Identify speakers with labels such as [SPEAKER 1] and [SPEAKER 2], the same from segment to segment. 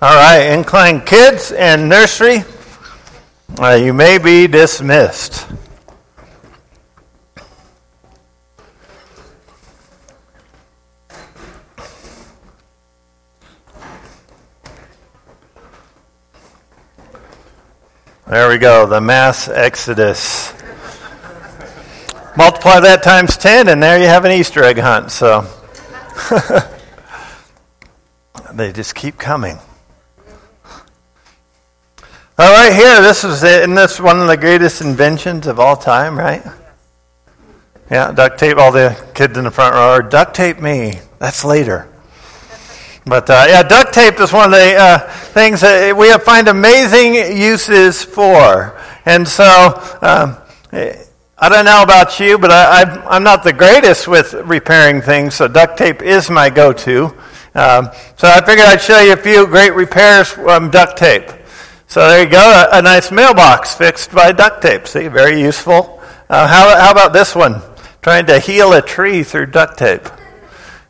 [SPEAKER 1] All right, incline kids and nursery, uh, you may be dismissed. There we go, the mass exodus. Multiply that times 10, and there you have an Easter egg hunt. So they just keep coming. All right, here, this is isn't this one of the greatest inventions of all time, right? Yeah, duct tape. All the kids in the front row are duct tape me. That's later. But uh, yeah, duct tape is one of the uh, things that we find amazing uses for. And so, um, I don't know about you, but I, am not the greatest with repairing things, so duct tape is my go to. Um, so I figured I'd show you a few great repairs from duct tape. So there you go, a, a, nice mailbox fixed by duct tape. See, very useful. Uh, how, how about this one? Trying to heal a tree through duct tape.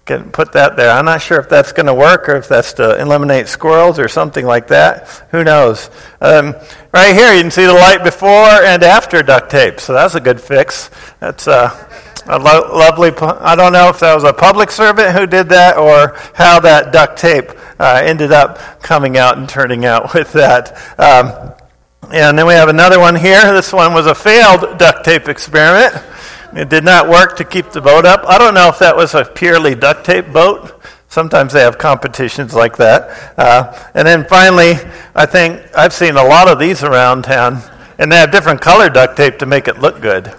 [SPEAKER 1] Can put that there. I'm not sure if that's going to work or if that's to eliminate squirrels or something like that. Who knows? Um, right here, you can see the light before and after duct tape. So that's a good fix. That's uh, a lo- lovely. I don't know if that was a public servant who did that or how that duct tape uh, ended up coming out and turning out with that. Um, and then we have another one here. This one was a failed duct tape experiment. It did not work to keep the boat up. I don't know if that was a purely duct tape boat. Sometimes they have competitions like that. Uh, and then finally, I think I've seen a lot of these around town, and they have different color duct tape to make it look good.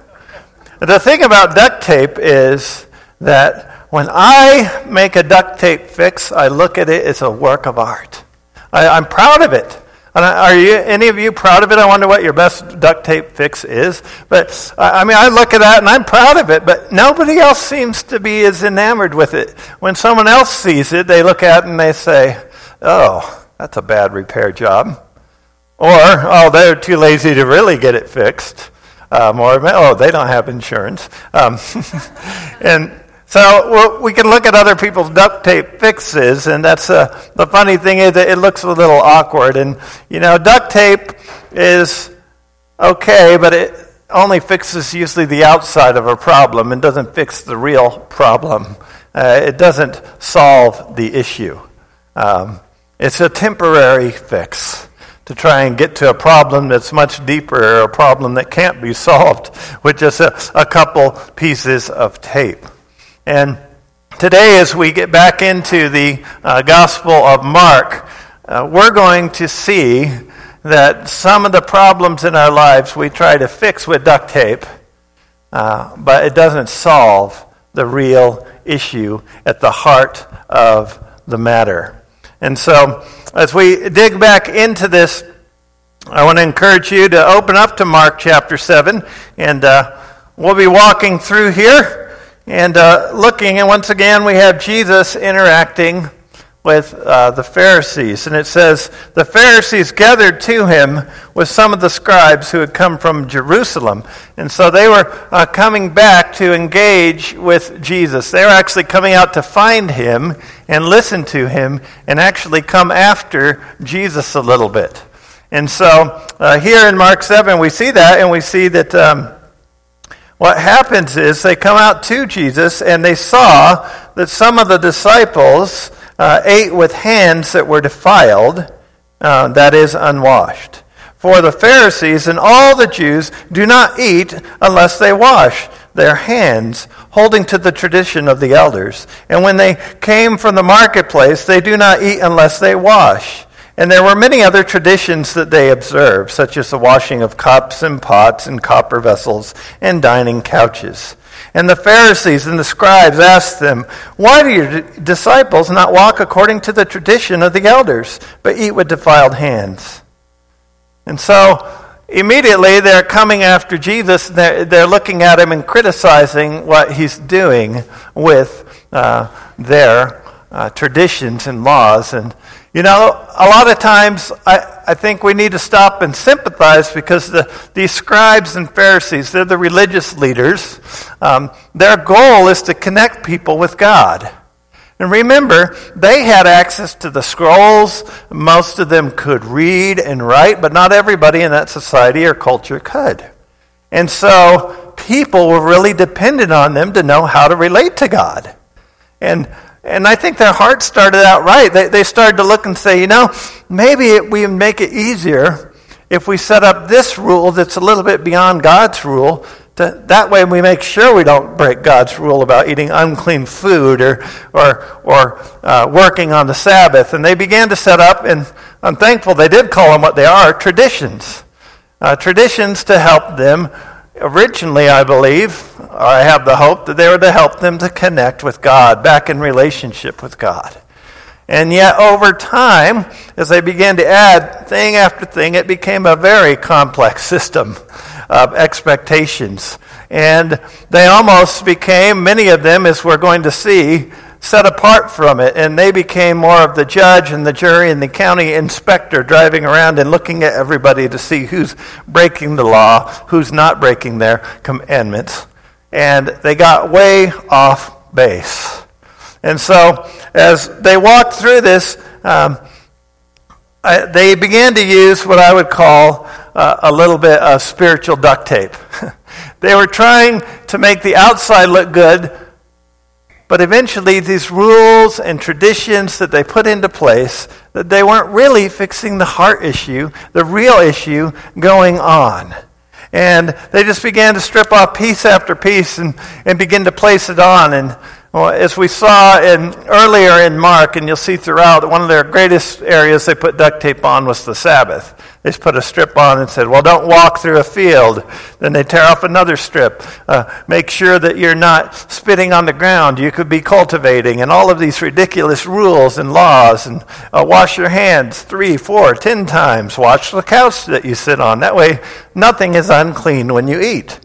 [SPEAKER 1] The thing about duct tape is that when I make a duct tape fix, I look at it as a work of art. I, am proud of it. Are you, any of you proud of it? I wonder what your best duct tape fix is. But I mean, I look at that and I'm proud of it, but nobody else seems to be as enamored with it. When someone else sees it, they look at it and they say, oh, that's a bad repair job. Or, oh, they're too lazy to really get it fixed. Um, or, oh, they don't have insurance. Um, and so we can look at other people's duct tape fixes, and that's uh, the funny thing is that it looks a little awkward. And you know, duct tape is okay, but it only fixes usually the outside of a problem and doesn't fix the real problem. Uh, it doesn't solve the issue. Um, it's a temporary fix to try and get to a problem that's much deeper, or a problem that can't be solved with just a, a couple pieces of tape. And today, as we get back into the uh, Gospel of Mark, uh, we're going to see that some of the problems in our lives we try to fix with duct tape, uh, but it doesn't solve the real issue at the heart of the matter. And so, as we dig back into this, I want to encourage you to open up to Mark chapter 7, and uh, we'll be walking through here. And uh, looking, and once again, we have Jesus interacting with uh, the Pharisees. And it says, The Pharisees gathered to him with some of the scribes who had come from Jerusalem. And so they were uh, coming back to engage with Jesus. They were actually coming out to find him and listen to him and actually come after Jesus a little bit. And so uh, here in Mark 7, we see that, and we see that. Um, what happens is they come out to Jesus and they saw that some of the disciples uh, ate with hands that were defiled, uh, that is, unwashed. For the Pharisees and all the Jews do not eat unless they wash their hands, holding to the tradition of the elders. And when they came from the marketplace, they do not eat unless they wash. And there were many other traditions that they observed, such as the washing of cups and pots and copper vessels and dining couches. And the Pharisees and the scribes asked them, Why do your disciples not walk according to the tradition of the elders, but eat with defiled hands? And so immediately they're coming after Jesus. They're, they're looking at him and criticizing what he's doing with uh, their uh, traditions and laws. And you know, a lot of times I, I think we need to stop and sympathize because the, these scribes and Pharisees, they're the religious leaders. Um, their goal is to connect people with God. And remember, they had access to the scrolls. Most of them could read and write, but not everybody in that society or culture could. And so people were really dependent on them to know how to relate to God. And, and I think their hearts started out right. They, they started to look and say, you know, maybe it, we make it easier if we set up this rule that's a little bit beyond God's rule to, that way, we make sure we don't break God's rule about eating unclean food or, or, or uh, working on the Sabbath. And they began to set up, and I'm thankful they did call them what they are traditions. Uh, traditions to help them. Originally, I believe, or I have the hope that they were to help them to connect with God, back in relationship with God. And yet, over time, as they began to add thing after thing, it became a very complex system of expectations. And they almost became, many of them, as we're going to see, set apart from it. And they became more of the judge and the jury and the county inspector driving around and looking at everybody to see who's breaking the law, who's not breaking their commandments. And they got way off base. And so, as they walked through this, um, I, they began to use what I would call uh, a little bit of spiritual duct tape. they were trying to make the outside look good, but eventually these rules and traditions that they put into place, that they weren't really fixing the heart issue, the real issue going on. And they just began to strip off piece after piece and, and begin to place it on. And well, as we saw in, earlier in Mark, and you'll see throughout, one of their greatest areas they put duct tape on was the Sabbath. They just put a strip on and said, well, don't walk through a field. Then they tear off another strip. Uh, make sure that you're not spitting on the ground. You could be cultivating, and all of these ridiculous rules and laws. And uh, wash your hands three, four, ten times. Watch the couch that you sit on. That way, nothing is unclean when you eat.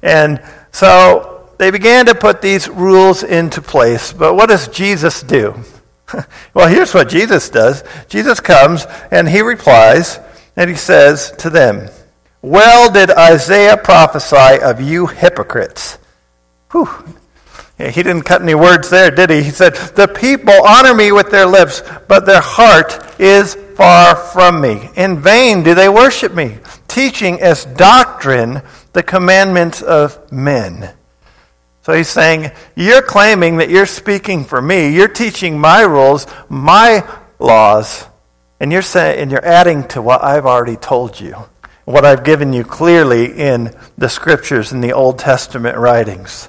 [SPEAKER 1] And so they began to put these rules into place. But what does Jesus do? well, here's what Jesus does Jesus comes and he replies, and he says to them, Well did Isaiah prophesy of you hypocrites. Whew. He didn't cut any words there, did he? He said, The people honor me with their lips, but their heart is far from me. In vain do they worship me, teaching as doctrine the commandments of men. So he's saying, You're claiming that you're speaking for me. You're teaching my rules, my laws, and you're, saying, and you're adding to what I've already told you, what I've given you clearly in the scriptures in the Old Testament writings.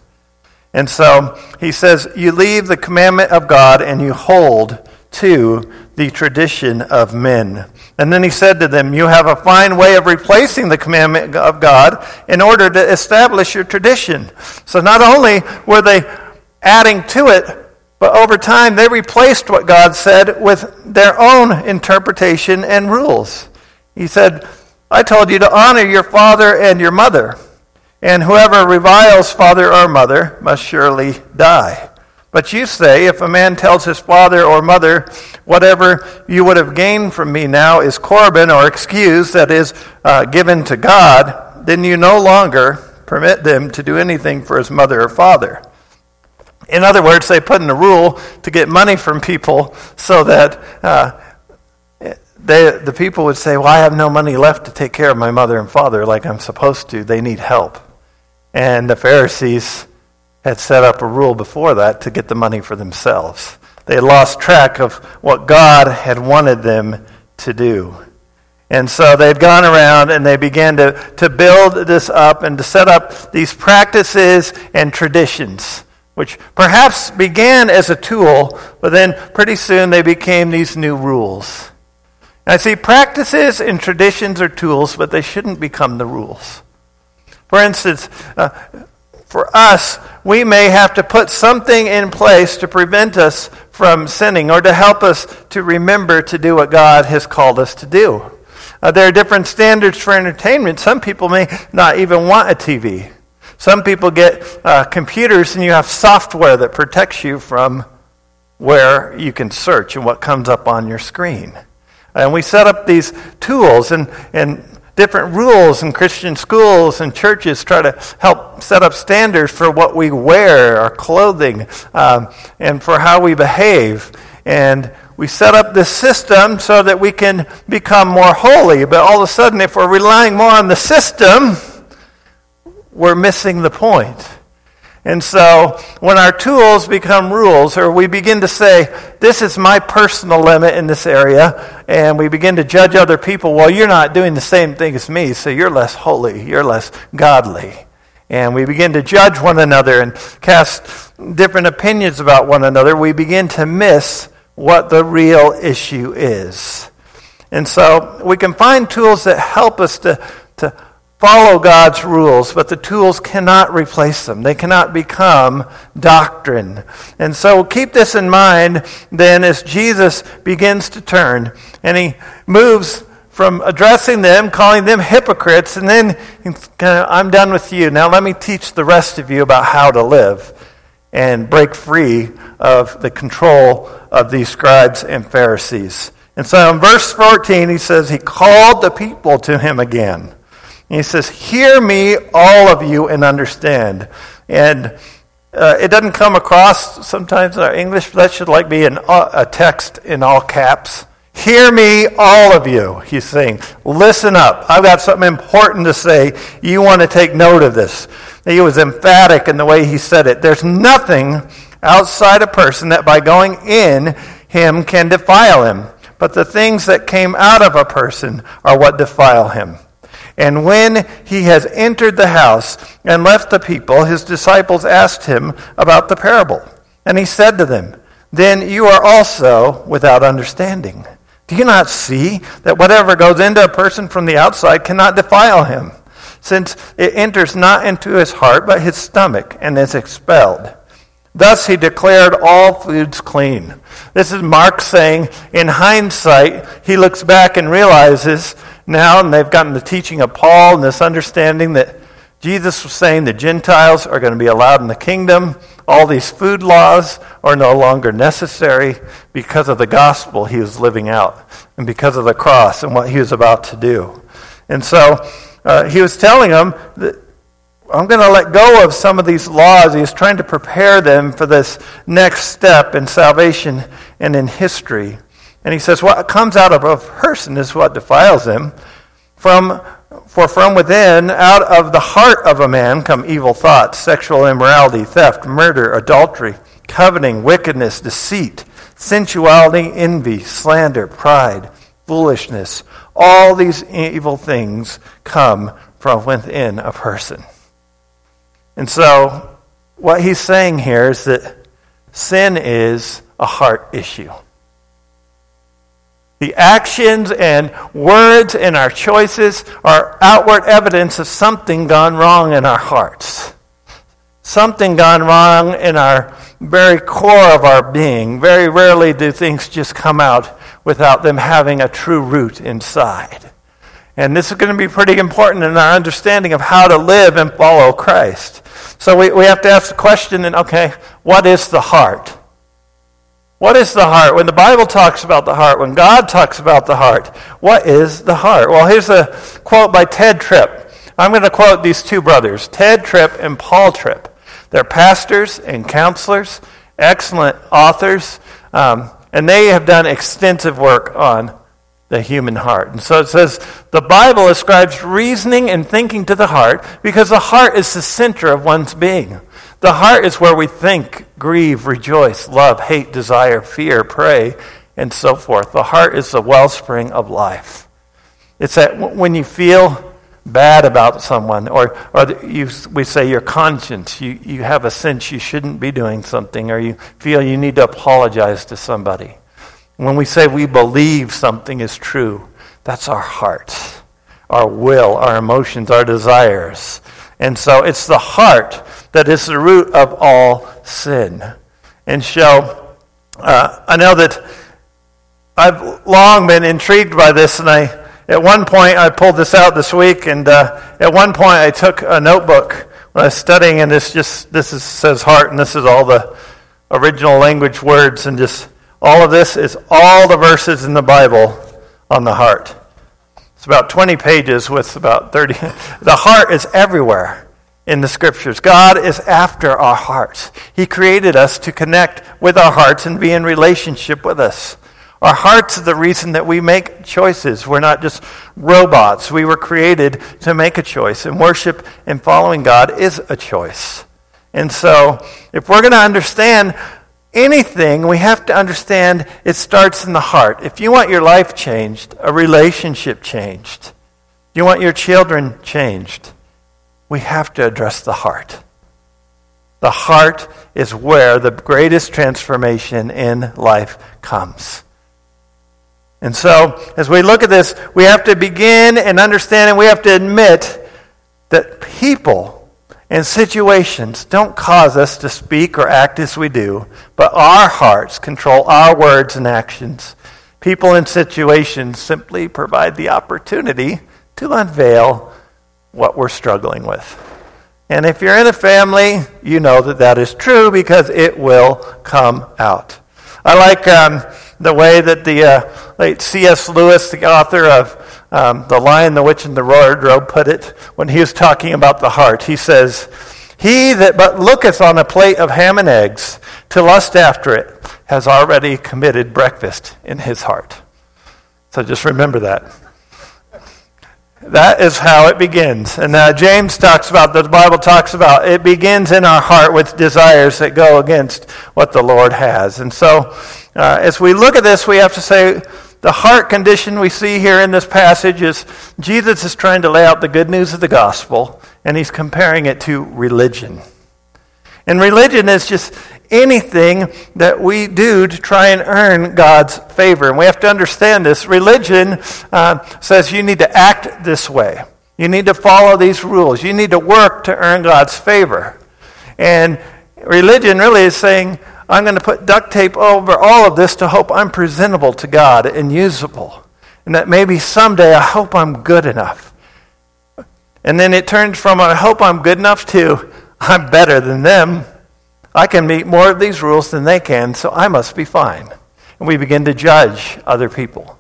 [SPEAKER 1] And so he says, You leave the commandment of God and you hold to the tradition of men. And then he said to them, You have a fine way of replacing the commandment of God in order to establish your tradition. So not only were they adding to it, but over time they replaced what God said with their own interpretation and rules. He said, I told you to honor your father and your mother, and whoever reviles father or mother must surely die. But you say, if a man tells his father or mother, whatever you would have gained from me now is Corban or excuse that is uh, given to God, then you no longer permit them to do anything for his mother or father. In other words, they put in a rule to get money from people so that uh, they, the people would say, Well, I have no money left to take care of my mother and father like I'm supposed to. They need help. And the Pharisees had set up a rule before that to get the money for themselves. They had lost track of what God had wanted them to do. And so they had gone around and they began to, to build this up and to set up these practices and traditions, which perhaps began as a tool, but then pretty soon they became these new rules. I see practices and traditions are tools, but they shouldn't become the rules. For instance, uh, for us, we may have to put something in place to prevent us from sinning or to help us to remember to do what God has called us to do. Uh, there are different standards for entertainment. Some people may not even want a TV. Some people get uh, computers and you have software that protects you from where you can search and what comes up on your screen. And we set up these tools, and, and different rules in Christian schools and churches try to help set up standards for what we wear, our clothing, um, and for how we behave. And we set up this system so that we can become more holy. But all of a sudden, if we're relying more on the system, we're missing the point. And so when our tools become rules, or we begin to say, this is my personal limit in this area, and we begin to judge other people, well, you're not doing the same thing as me, so you're less holy, you're less godly. And we begin to judge one another and cast different opinions about one another, we begin to miss what the real issue is. And so we can find tools that help us to, to follow God's rules, but the tools cannot replace them. They cannot become doctrine. And so keep this in mind then as Jesus begins to turn and he moves from addressing them, calling them hypocrites, and then I'm done with you. Now let me teach the rest of you about how to live and break free of the control of these scribes and Pharisees. And so in verse 14, he says, He called the people to him again. And he says, Hear me, all of you, and understand. And uh, it doesn't come across sometimes in our English, but that should like be an, uh, a text in all caps. Hear me, all of you, he's saying. Listen up. I've got something important to say. You want to take note of this. He was emphatic in the way he said it. There's nothing outside a person that by going in him can defile him. But the things that came out of a person are what defile him. And when he has entered the house and left the people, his disciples asked him about the parable. And he said to them, Then you are also without understanding. Do you not see that whatever goes into a person from the outside cannot defile him, since it enters not into his heart, but his stomach, and is expelled? Thus he declared all foods clean. This is Mark saying, in hindsight, he looks back and realizes now, and they've gotten the teaching of Paul and this understanding that Jesus was saying the Gentiles are going to be allowed in the kingdom. All these food laws are no longer necessary because of the gospel he was living out and because of the cross and what he was about to do. And so uh, he was telling them that I'm going to let go of some of these laws. He was trying to prepare them for this next step in salvation and in history. And he says, What comes out of a person is what defiles him. From, for from within, out of the heart of a man, come evil thoughts, sexual immorality, theft, murder, adultery, coveting, wickedness, deceit, sensuality, envy, slander, pride, foolishness. All these evil things come from within a person. And so, what he's saying here is that sin is a heart issue. The actions and words and our choices are outward evidence of something gone wrong in our hearts. Something gone wrong in our very core of our being. Very rarely do things just come out without them having a true root inside. And this is going to be pretty important in our understanding of how to live and follow Christ. So we, we have to ask the question, and okay, what is the heart? What is the heart? When the Bible talks about the heart, when God talks about the heart, what is the heart? Well, here's a quote by Tedd Tripp. I'm going to quote these two brothers, Tedd Tripp and Paul Tripp. They're pastors and counselors, excellent authors, um, and they have done extensive work on the human heart. And so it says the Bible ascribes reasoning and thinking to the heart because the heart is the center of one's being. The heart is where we think, grieve, rejoice, love, hate, desire, fear, pray, and so forth. The heart is the wellspring of life. It's that when you feel bad about someone, or, or you, we say your conscience, you, you have a sense you shouldn't be doing something, or you feel you need to apologize to somebody. When we say we believe something is true, that's our heart, our will, our emotions, our desires. And so it's the heart that is the root of all sin. And so uh, I know that I've long been intrigued by this, and I at one point I pulled this out this week, and uh, at one point I took a notebook when I was studying, and this just this is, says heart, and this is all the original language words, and just all of this is all the verses in the Bible on the heart. It's about 20 pages with about 30. The heart is everywhere in the scriptures. God is after our hearts. He created us to connect with our hearts and be in relationship with us. Our hearts are the reason that we make choices. We're not just robots. We were created to make a choice, and worship and following God is a choice. And so, if we're going to understand anything, we have to understand it starts in the heart. If you want your life changed, a relationship changed, you want your children changed, we have to address the heart. The heart is where the greatest transformation in life comes. And so, as we look at this, we have to begin and understand, and we have to admit that people and situations don't cause us to speak or act as we do, but our hearts control our words and actions. People and situations simply provide the opportunity to unveil what we're struggling with. And if you're in a family, you know that that is true because it will come out. I like um, the way that the uh, late C.S. Lewis, the author of um, The Lion, the Witch, and the Wardrobe, put it when he was talking about the heart. He says, He that but looketh on a plate of ham and eggs to lust after it has already committed breakfast in his heart. So just remember that. That is how it begins. And uh, James talks about, the Bible talks about, it begins in our heart with desires that go against what the Lord has. And so, uh, as we look at this, we have to say, the heart condition we see here in this passage is Jesus is trying to lay out the good news of the gospel, and he's comparing it to religion. And religion is just anything that we do to try and earn God's favor. And we have to understand this. Religion uh, says you need to act this way, you need to follow these rules, you need to work to earn God's favor. And religion really is saying, I'm going to put duct tape over all of this to hope I'm presentable to God and usable. And that maybe someday I hope I'm good enough. And then it turns from I hope I'm good enough to I'm better than them. I can meet more of these rules than they can, so I must be fine. And we begin to judge other people.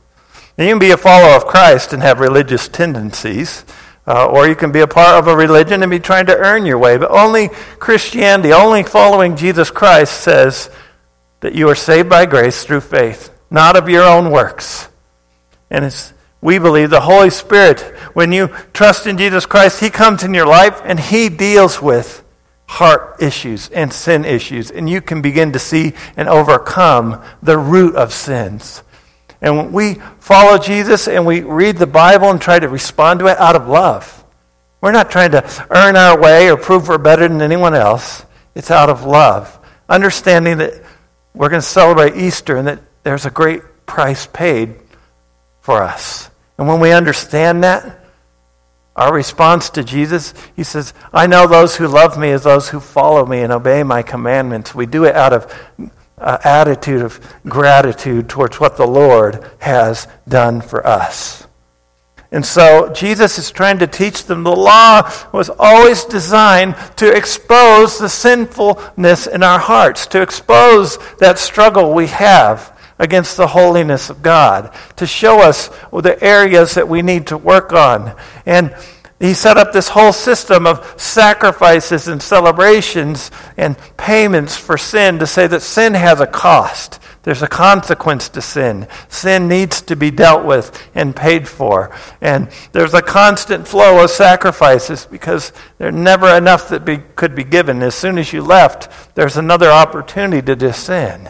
[SPEAKER 1] You can be a follower of Christ and have religious tendencies. Uh, or you can be a part of a religion and be trying to earn your way. But only Christianity, only following Jesus Christ says that you are saved by grace through faith, not of your own works. And it's, we believe the Holy Spirit, when you trust in Jesus Christ, He comes in your life and He deals with heart issues and sin issues. And you can begin to see and overcome the root of sins. And when we follow Jesus and we read the Bible and try to respond to it out of love, we're not trying to earn our way or prove we're better than anyone else. It's out of love. Understanding that we're going to celebrate Easter and that there's a great price paid for us. And when we understand that, our response to Jesus, he says, I know those who love me as those who follow me and obey my commandments. We do it out of uh, attitude of gratitude towards what the Lord has done for us. And so Jesus is trying to teach them the law was always designed to expose the sinfulness in our hearts, to expose that struggle we have against the holiness of God, to show us the areas that we need to work on. And he set up this whole system of sacrifices and celebrations and payments for sin to say that sin has a cost. There's a consequence to sin. Sin needs to be dealt with and paid for. And there's a constant flow of sacrifices because there's never enough that be, could be given. As soon as you left, there's another opportunity to sin.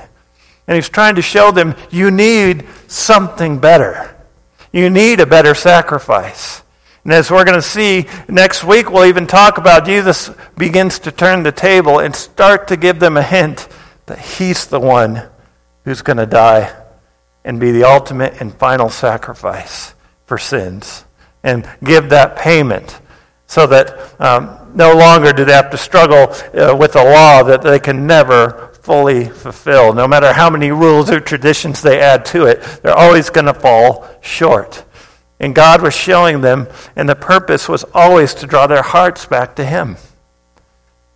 [SPEAKER 1] And he's trying to show them you need something better. You need a better sacrifice. And as we're going to see next week, we'll even talk about Jesus begins to turn the table and start to give them a hint that he's the one who's going to die and be the ultimate and final sacrifice for sins and give that payment so that um, no longer do they have to struggle uh, with a law that they can never fully fulfill. No matter how many rules or traditions they add to it, they're always going to fall short. And God was showing them, and the purpose was always to draw their hearts back to Him.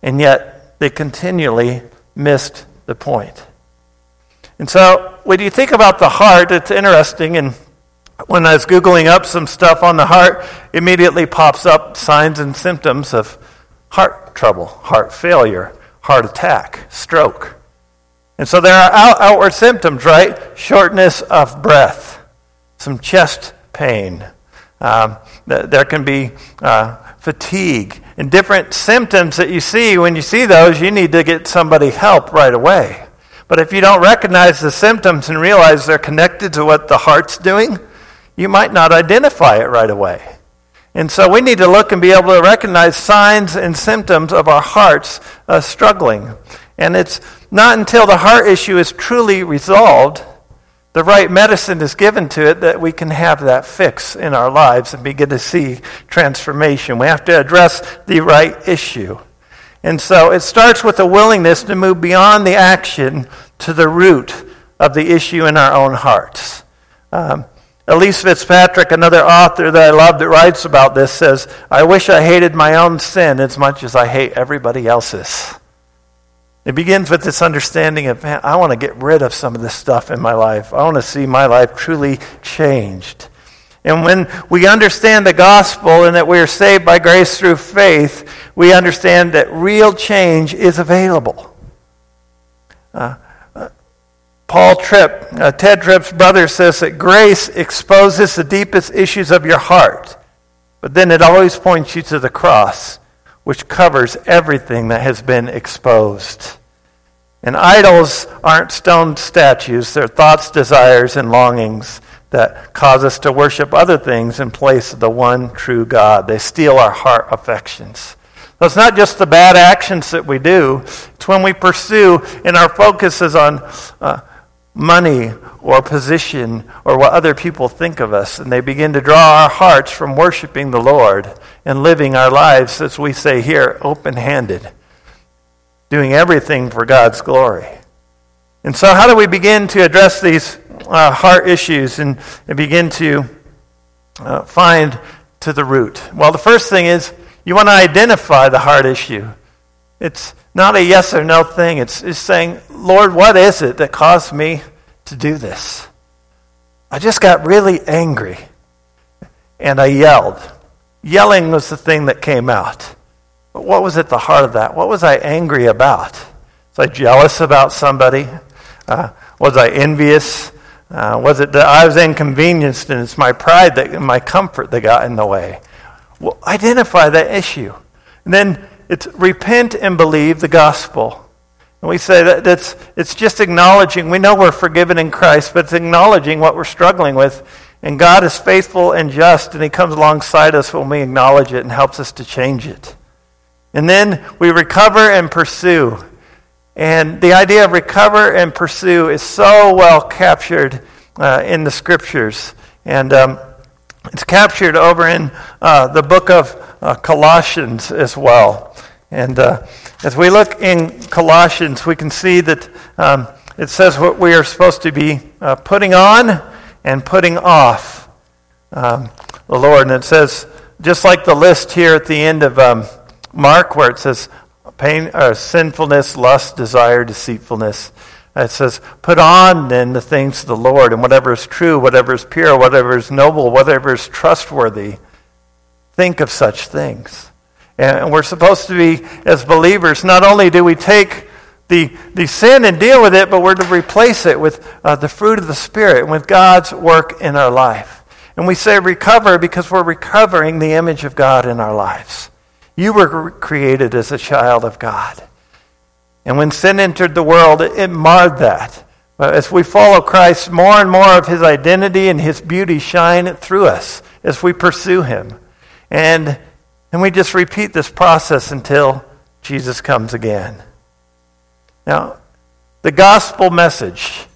[SPEAKER 1] And yet, they continually missed the point. And so, when you think about the heart, it's interesting, and when I was Googling up some stuff on the heart, immediately pops up signs and symptoms of heart trouble, heart failure, heart attack, stroke. And so there are out- outward symptoms, right? Shortness of breath, some chest pain. Um, th- there can be uh, fatigue and different symptoms that you see. When you see those, you need to get somebody help right away. But if you don't recognize the symptoms and realize they're connected to what the heart's doing, you might not identify it right away. And so we need to look and be able to recognize signs and symptoms of our hearts uh, struggling. And it's not until the heart issue is truly resolved, the right medicine is given to it, that we can have that fix in our lives and begin to see transformation. We have to address the right issue. And so it starts with a willingness to move beyond the action to the root of the issue in our own hearts. Um, Elyse Fitzpatrick, another author that I love that writes about this, says, I wish I hated my own sin as much as I hate everybody else's. It begins with this understanding of, man, I want to get rid of some of this stuff in my life. I want to see my life truly changed. And when we understand the gospel and that we are saved by grace through faith, we understand that real change is available. Uh, Paul Tripp, uh, Tedd Tripp's brother, says that grace exposes the deepest issues of your heart, but then it always points you to the cross, which covers everything that has been exposed. And idols aren't stone statues, they're thoughts, desires, and longings that cause us to worship other things in place of the one true God. They steal our heart affections. So it's not just the bad actions that we do, it's when we pursue and our focus is on uh, money or position or what other people think of us. And they begin to draw our hearts from worshiping the Lord and living our lives, as we say here, open handed, doing everything for God's glory. And so, how do we begin to address these uh, heart issues and, and begin to uh, find to the root? Well, the first thing is you want to identify the heart issue. It's not a yes or no thing. It's, it's saying, Lord, what is it that caused me to do this? I just got really angry and I yelled. Yelling was the thing that came out. But what was at the heart of that? What was I angry about? Was I jealous about somebody? Uh, was I envious? Uh, was it that I was inconvenienced and it's my pride, that, my comfort that got in the way? Well, identify that issue. And then it's repent and believe the gospel. And we say that it's, it's just acknowledging, we know we're forgiven in Christ, but it's acknowledging what we're struggling with. And God is faithful and just, and He comes alongside us when we acknowledge it and helps us to change it. And then we recover and pursue. And the idea of recover and pursue is so well captured uh, in the scriptures. And um, it's captured over in uh, the book of uh, Colossians as well. And uh, as we look in Colossians, we can see that um, it says what we are supposed to be uh, putting on and putting off um, the Lord. And it says, just like the list here at the end of um, Mark, where it says pain, uh, sinfulness, lust, desire, deceitfulness. It says, put on then the things of the Lord, and whatever is true, whatever is pure, whatever is noble, whatever is trustworthy, think of such things. And we're supposed to be, as believers, not only do we take the, the sin and deal with it, but we're to replace it with uh, the fruit of the Spirit, with God's work in our life. And we say recover because we're recovering the image of God in our lives. You were created as a child of God. And when sin entered the world, it, marred that. As we follow Christ, more and more of his identity and his beauty shine through us as we pursue him. And and we just repeat this process until Jesus comes again. Now, the gospel message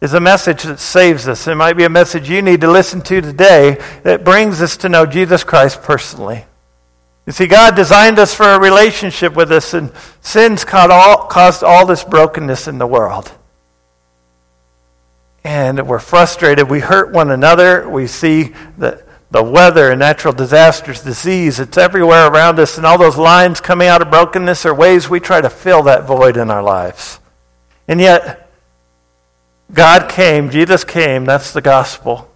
[SPEAKER 1] is a message that saves us. It might be a message you need to listen to today that brings us to know Jesus Christ personally. You see, God designed us for a relationship with us, and sins caused all, caused all this brokenness in the world. And we're frustrated. We hurt one another. We see that the weather and natural disasters, disease, it's everywhere around us, and all those lines coming out of brokenness are ways we try to fill that void in our lives. And yet, God came, Jesus came, that's the gospel,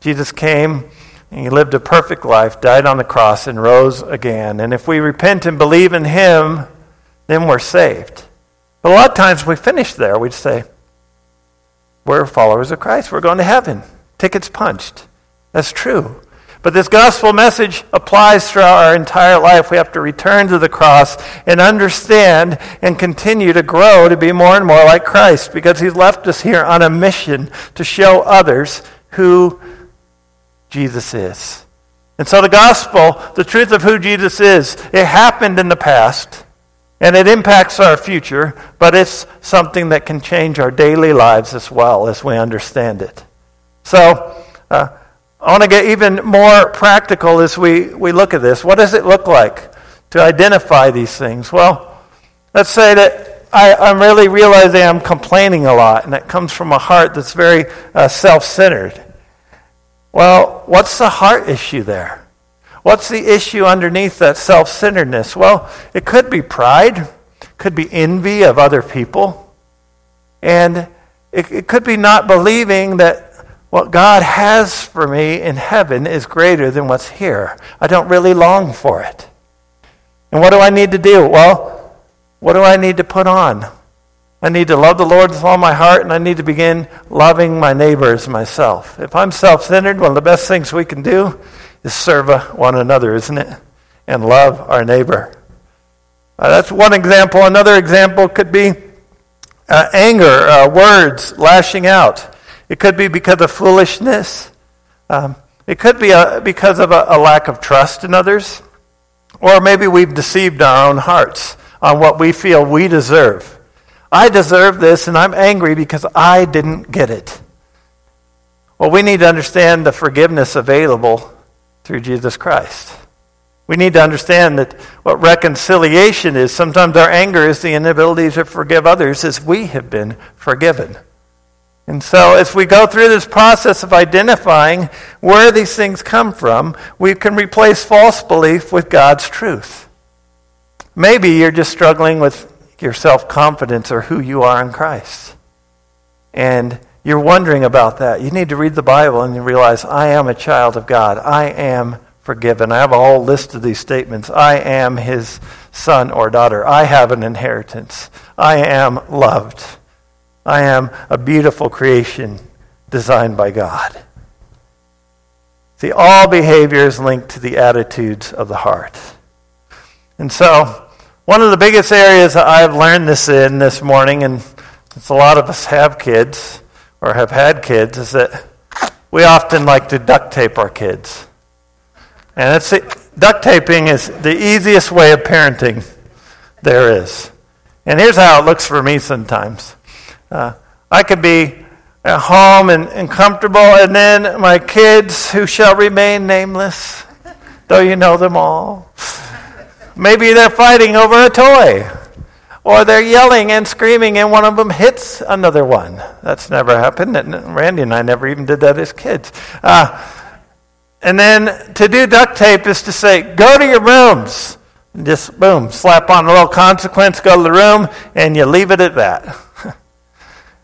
[SPEAKER 1] Jesus came and he lived a perfect life, died on the cross, and rose again. And if we repent and believe in him, then we're saved. But a lot of times we finish there. We'd say, we're followers of Christ. We're going to heaven. Tickets punched. That's true. But this gospel message applies throughout our entire life. We have to return to the cross and understand and continue to grow to be more and more like Christ because he's left us here on a mission to show others who Jesus is. And so the gospel, the truth of who Jesus is, it happened in the past and it impacts our future, but it's something that can change our daily lives as well as we understand it. So, uh, I want to get even more practical as we, we look at this. What does it look like to identify these things? Well, let's say that I, I'm really realizing I'm complaining a lot, and that comes from a heart that's very uh, self centered. Well, what's the heart issue there? What's the issue underneath that self centeredness? Well, it could be pride, could be envy of other people, and it, it could be not believing that what God has for me in heaven is greater than what's here. I don't really long for it. And what do I need to do? Well, what do I need to put on? I need to love the Lord with all my heart, and I need to begin loving my neighbors myself. If I'm self centered, one of the best things we can do is serve one another, isn't it? And love our neighbor. Uh, that's one example. Another example could be uh, anger, uh, words, lashing out. It could be because of foolishness. Um, it could be a, because of a, a lack of trust in others. Or maybe we've deceived our own hearts on what we feel we deserve. I deserve this, and I'm angry because I didn't get it. Well, we need to understand the forgiveness available through Jesus Christ. We need to understand that what reconciliation is. Sometimes our anger is the inability to forgive others as we have been forgiven. And so, as we go through this process of identifying where these things come from, we can replace false belief with God's truth. Maybe you're just struggling with your self confidence or who you are in Christ. And you're wondering about that. You need to read the Bible and you realize, I am a child of God. I am forgiven. I have a whole list of these statements. I am his son or daughter. I have an inheritance. I am loved. I am a beautiful creation designed by God. See, all behavior is linked to the attitudes of the heart. And so, one of the biggest areas that I've learned this in this morning, and since a lot of us have kids or have had kids, is that we often like to duct tape our kids. And it's, duct taping is the easiest way of parenting there is. And here's how it looks for me sometimes. Uh, I could be at home and, and comfortable, and then my kids, who shall remain nameless, though you know them all, maybe they're fighting over a toy, or they're yelling and screaming, and one of them hits another one. That's never happened. And Randy and I never even did that as kids. Uh, and then to do duct tape is to say, go to your rooms. And just boom, slap on a little consequence, go to the room, and you leave it at that.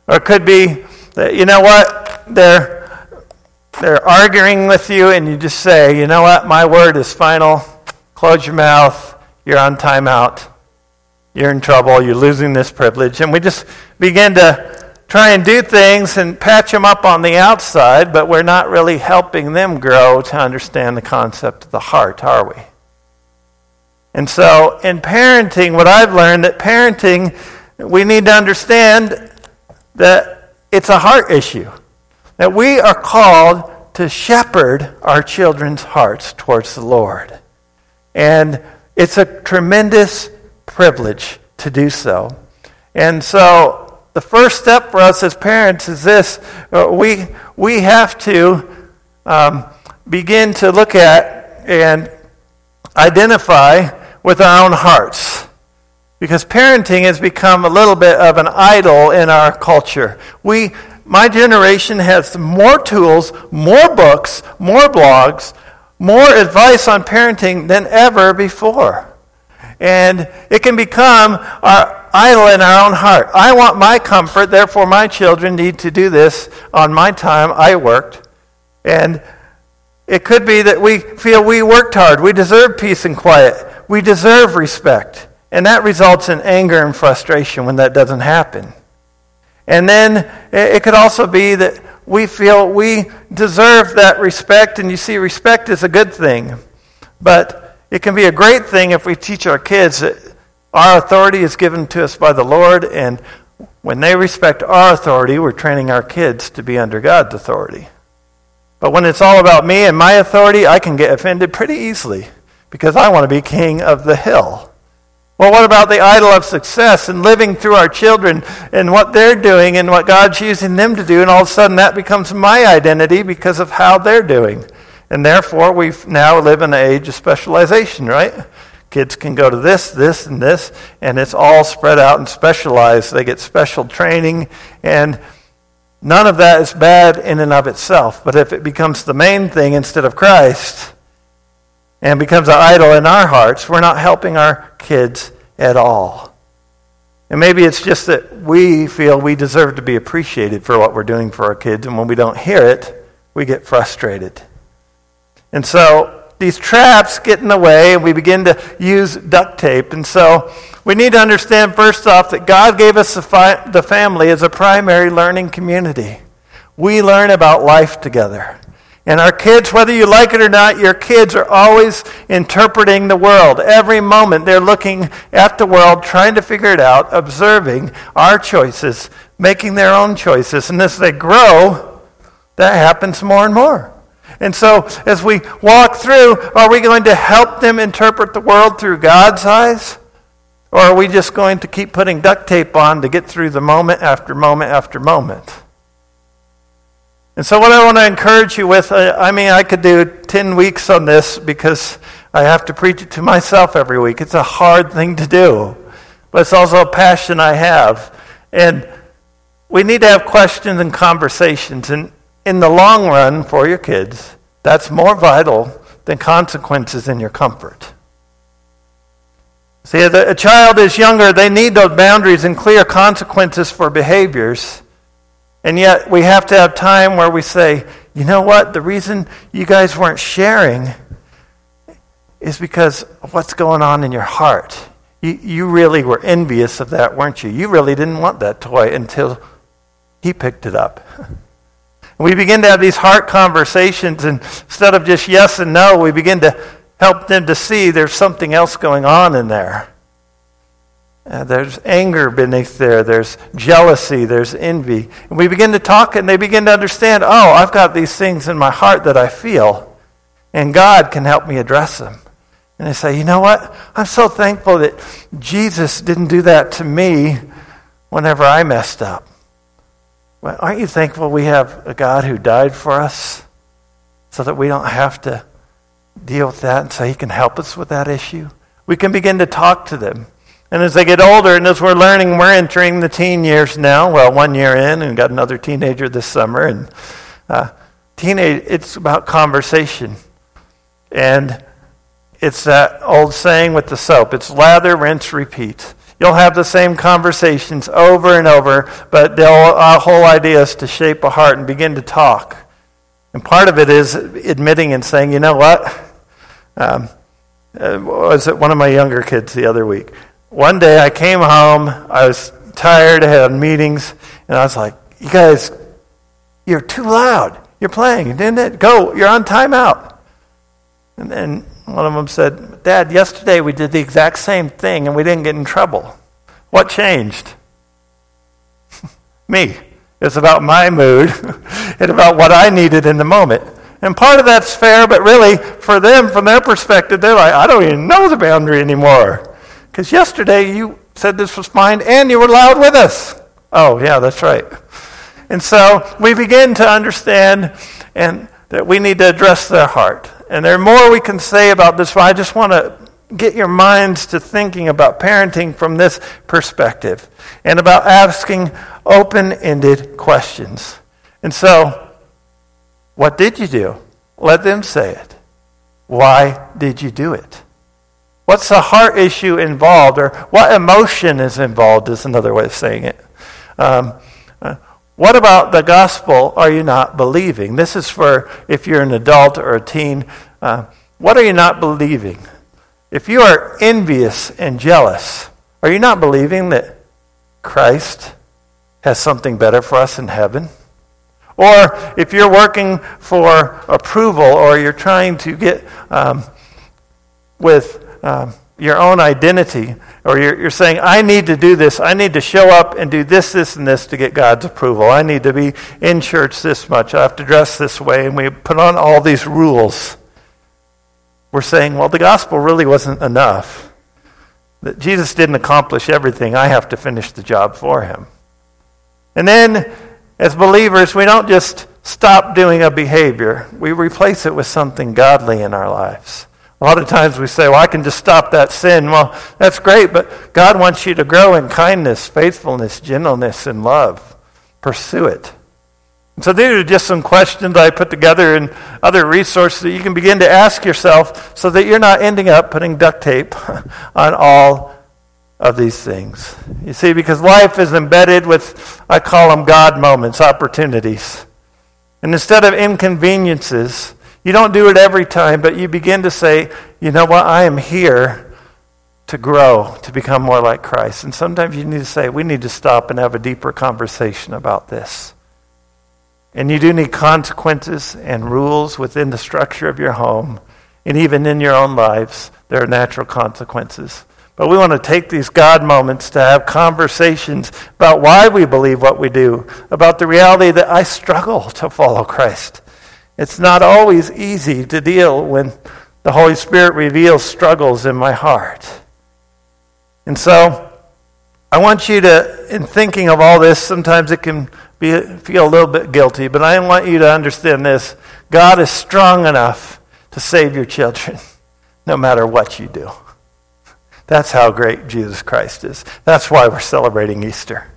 [SPEAKER 1] Or it could be that, you know what, they're, they're arguing with you, and you just say, you know what, my word is final. Close your mouth. You're on timeout. You're in trouble. You're losing this privilege. And we just begin to try and do things and patch them up on the outside, but we're not really helping them grow to understand the concept of the heart, are we? And so, in parenting, what I've learned that parenting, we need to understand that it's a heart issue. That we are called to shepherd our children's hearts towards the Lord. And it's a tremendous privilege to do so. And so the first step for us as parents is this uh, we, we have to um, begin to look at and identify with our own hearts. Because parenting has become a little bit of an idol in our culture. We, my generation has more tools, more books, more blogs, more advice on parenting than ever before. And it can become our idol in our own heart. I want my comfort, therefore my children need to do this on my time. I worked. And it could be that we feel we worked hard, we deserve peace and quiet, we deserve respect. And that results in anger and frustration when that doesn't happen. And then it could also be that we feel we deserve that respect, and you see, respect is a good thing. But it can be a great thing if we teach our kids that our authority is given to us by the Lord, and when they respect our authority, we're training our kids to be under God's authority. But when it's all about me and my authority, I can get offended pretty easily because I want to be king of the hill. Well, what about the idol of success and living through our children and what they're doing and what God's using them to do? And all of a sudden that becomes my identity because of how they're doing. And therefore, we now live in an age of specialization, right? Kids can go to this, this, and this, and it's all spread out and specialized. They get special training, and none of that is bad in and of itself. But if it becomes the main thing instead of Christ, and becomes an idol in our hearts, we're not helping our kids at all. And maybe it's just that we feel we deserve to be appreciated for what we're doing for our kids, and when we don't hear it, we get frustrated. And so these traps get in the way, and we begin to use duct tape. And so we need to understand, first off, that God gave us the, fi- the family as a primary learning community. We learn about life together. And our kids, whether you like it or not, your kids are always interpreting the world. Every moment they're looking at the world, trying to figure it out, observing our choices, making their own choices. And as they grow, that happens more and more. And so, as we walk through, are we going to help them interpret the world through God's eyes? Or are we just going to keep putting duct tape on to get through the moment after moment after moment? And so, what I want to encourage you with uh, I mean, I could do 10 weeks on this because I have to preach it to myself every week. It's a hard thing to do, but it's also a passion I have. And we need to have questions and conversations. And in the long run, for your kids, that's more vital than consequences in your comfort. See, a child is younger, they need those boundaries and clear consequences for behaviors. And yet we have to have time where we say, you know what? The reason you guys weren't sharing is because of what's going on in your heart. You, you really were envious of that, weren't you? You really didn't want that toy until he picked it up. we begin to have these heart conversations, and instead of just yes and no, we begin to help them to see there's something else going on in there. Uh, there's anger beneath there. There's jealousy. There's envy. And we begin to talk, and they begin to understand oh, I've got these things in my heart that I feel, and God can help me address them. And they say, you know what? I'm so thankful that Jesus didn't do that to me whenever I messed up. Well, aren't you thankful we have a God who died for us so that we don't have to deal with that and so he can help us with that issue? We can begin to talk to them. And as they get older, and as we're learning, we're entering the teen years now. Well, one year in, and got another teenager this summer. And uh, teenage, it's about conversation, and it's that old saying with the soap: it's lather, rinse, repeat. You'll have the same conversations over and over, but the whole idea is to shape a heart and begin to talk. And part of it is admitting and saying, you know what? Um, uh, was it one of my younger kids the other week? One day I came home, I was tired, I had meetings, and I was like, you guys, you're too loud. You're playing, didn't it? Go, you're on timeout. And then one of them said, Dad, yesterday we did the exact same thing and we didn't get in trouble. What changed? Me. It's about my mood and about what I needed in the moment. And part of that's fair, but really, for them, from their perspective, they're like, I don't even know the boundary anymore. Because yesterday you said this was fine and you were loud with us. Oh, yeah, that's right. And so we begin to understand and that we need to address their heart. And there are more we can say about this, but I just want to get your minds to thinking about parenting from this perspective and about asking open ended questions. And so, what did you do? Let them say it. Why did you do it? What's the heart issue involved, or what emotion is involved, is another way of saying it. Um, uh, What about the gospel are you not believing? This is for if you're an adult or a teen. Uh, what are you not believing? If you are envious and jealous, are you not believing that Christ has something better for us in heaven? Or if you're working for approval or you're trying to get um, with um, your own identity, or you're, you're saying, I need to do this, I need to show up and do this, this, and this to get God's approval. I need to be in church this much, I have to dress this way, and we put on all these rules. We're saying, well, the gospel really wasn't enough. That Jesus didn't accomplish everything, I have to finish the job for him. And then, as believers, we don't just stop doing a behavior, we replace it with something godly in our lives. A lot of times we say, well, I can just stop that sin. Well, that's great, but God wants you to grow in kindness, faithfulness, gentleness, and love. Pursue it. And so these are just some questions I put together and other resources that you can begin to ask yourself so that you're not ending up putting duct tape on all of these things. You see, because life is embedded with, I call them God moments, opportunities. And instead of inconveniences, you don't do it every time, but you begin to say, you know what, I am here to grow, to become more like Christ. And sometimes you need to say, we need to stop and have a deeper conversation about this. And you do need consequences and rules within the structure of your home. And even in your own lives, there are natural consequences. But we want to take these God moments to have conversations about why we believe what we do, about the reality that I struggle to follow Christ. It's not always easy to deal when the Holy Spirit reveals struggles in my heart. And so, I want you to, in thinking of all this, sometimes it can be, feel a little bit guilty, but I want you to understand this God is strong enough to save your children, no matter what you do. That's how great Jesus Christ is. That's why we're celebrating Easter.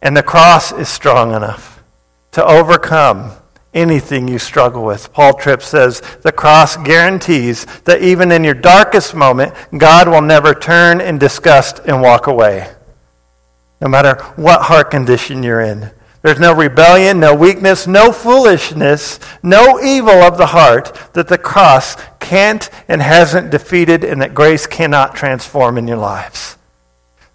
[SPEAKER 1] And the cross is strong enough to overcome anything you struggle with. Paul Tripp says the cross guarantees that even in your darkest moment, God will never turn in disgust and walk away. No matter what heart condition you're in. There's no rebellion, no weakness, no foolishness, no evil of the heart that the cross can't and hasn't defeated and that grace cannot transform in your lives.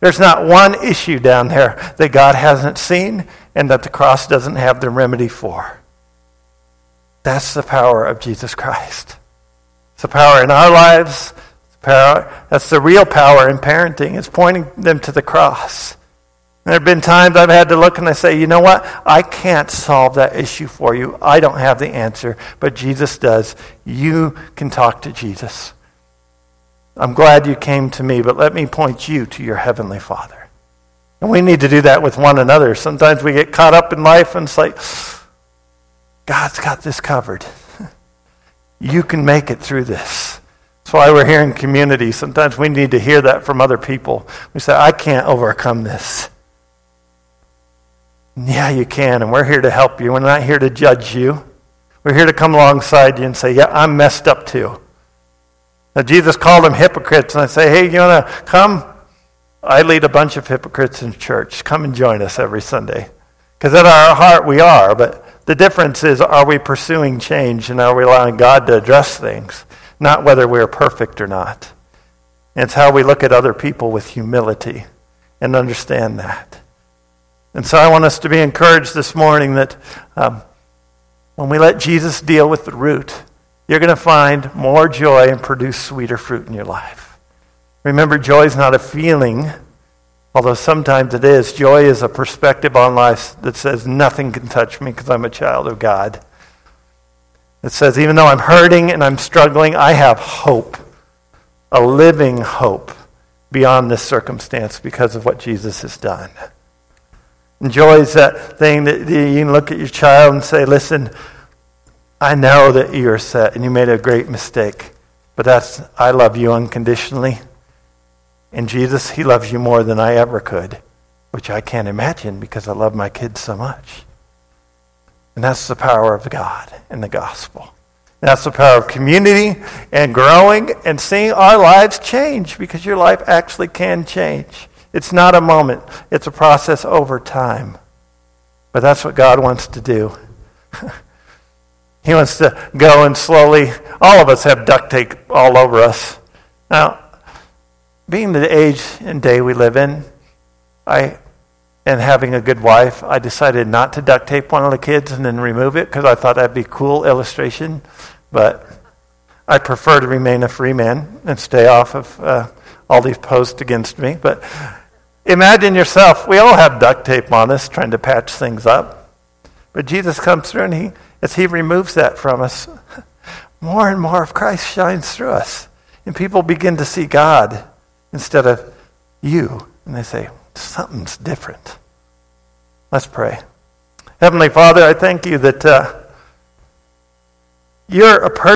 [SPEAKER 1] There's not one issue down there that God hasn't seen and that the cross doesn't have the remedy for. That's the power of Jesus Christ. It's the power in our lives. Power, that's the real power in parenting. It's pointing them to the cross. There have been times I've had to look and I say, you know what? I can't solve that issue for you. I don't have the answer, but Jesus does. You can talk to Jesus. I'm glad you came to me, but let me point you to your Heavenly Father. And we need to do that with one another. Sometimes we get caught up in life and it's like, God's got this covered. You can make it through this. That's why we're here in community. Sometimes we need to hear that from other people. We say, I can't overcome this. Yeah, you can, and we're here to help you. We're not here to judge you. We're here to come alongside you and say, Yeah, I'm messed up too. Now, Jesus called them hypocrites, and I say, Hey, you want to come? I lead a bunch of hypocrites in church. Come and join us every Sunday. Because at our heart, we are, but the difference is are we pursuing change and are we allowing God to address things, not whether we're perfect or not. It's how we look at other people with humility and understand that. And so I want us to be encouraged this morning that um, when we let Jesus deal with the root, you're going to find more joy and produce sweeter fruit in your life. Remember, joy is not a feeling, Although sometimes it is. Joy is a perspective on life that says nothing can touch me because I'm a child of God. It says, even though I'm hurting and I'm struggling, I have hope, a living hope beyond this circumstance because of what Jesus has done. And joy is that thing that you can look at your child and say, listen, I know that you're set and you made a great mistake, but that's, I love you unconditionally. And Jesus, He loves you more than I ever could, which I can't imagine because I love my kids so much. And that's the power of God and the gospel. That's the power of community and growing and seeing our lives change because your life actually can change. It's not a moment, it's a process over time. But that's what God wants to do. he wants to go and slowly, all of us have duct tape all over us. Now, being the age and day we live in, I and having a good wife, I decided not to duct tape one of the kids and then remove it because I thought that'd be a cool illustration. But I prefer to remain a free man and stay off of uh, all these posts against me. But imagine yourself, we all have duct tape on us trying to patch things up. But Jesus comes through and he, as he removes that from us, more and more of Christ shines through us. And people begin to see God instead of you. And they say, something's different. Let's pray. Heavenly Father, I thank you that uh, you're a person.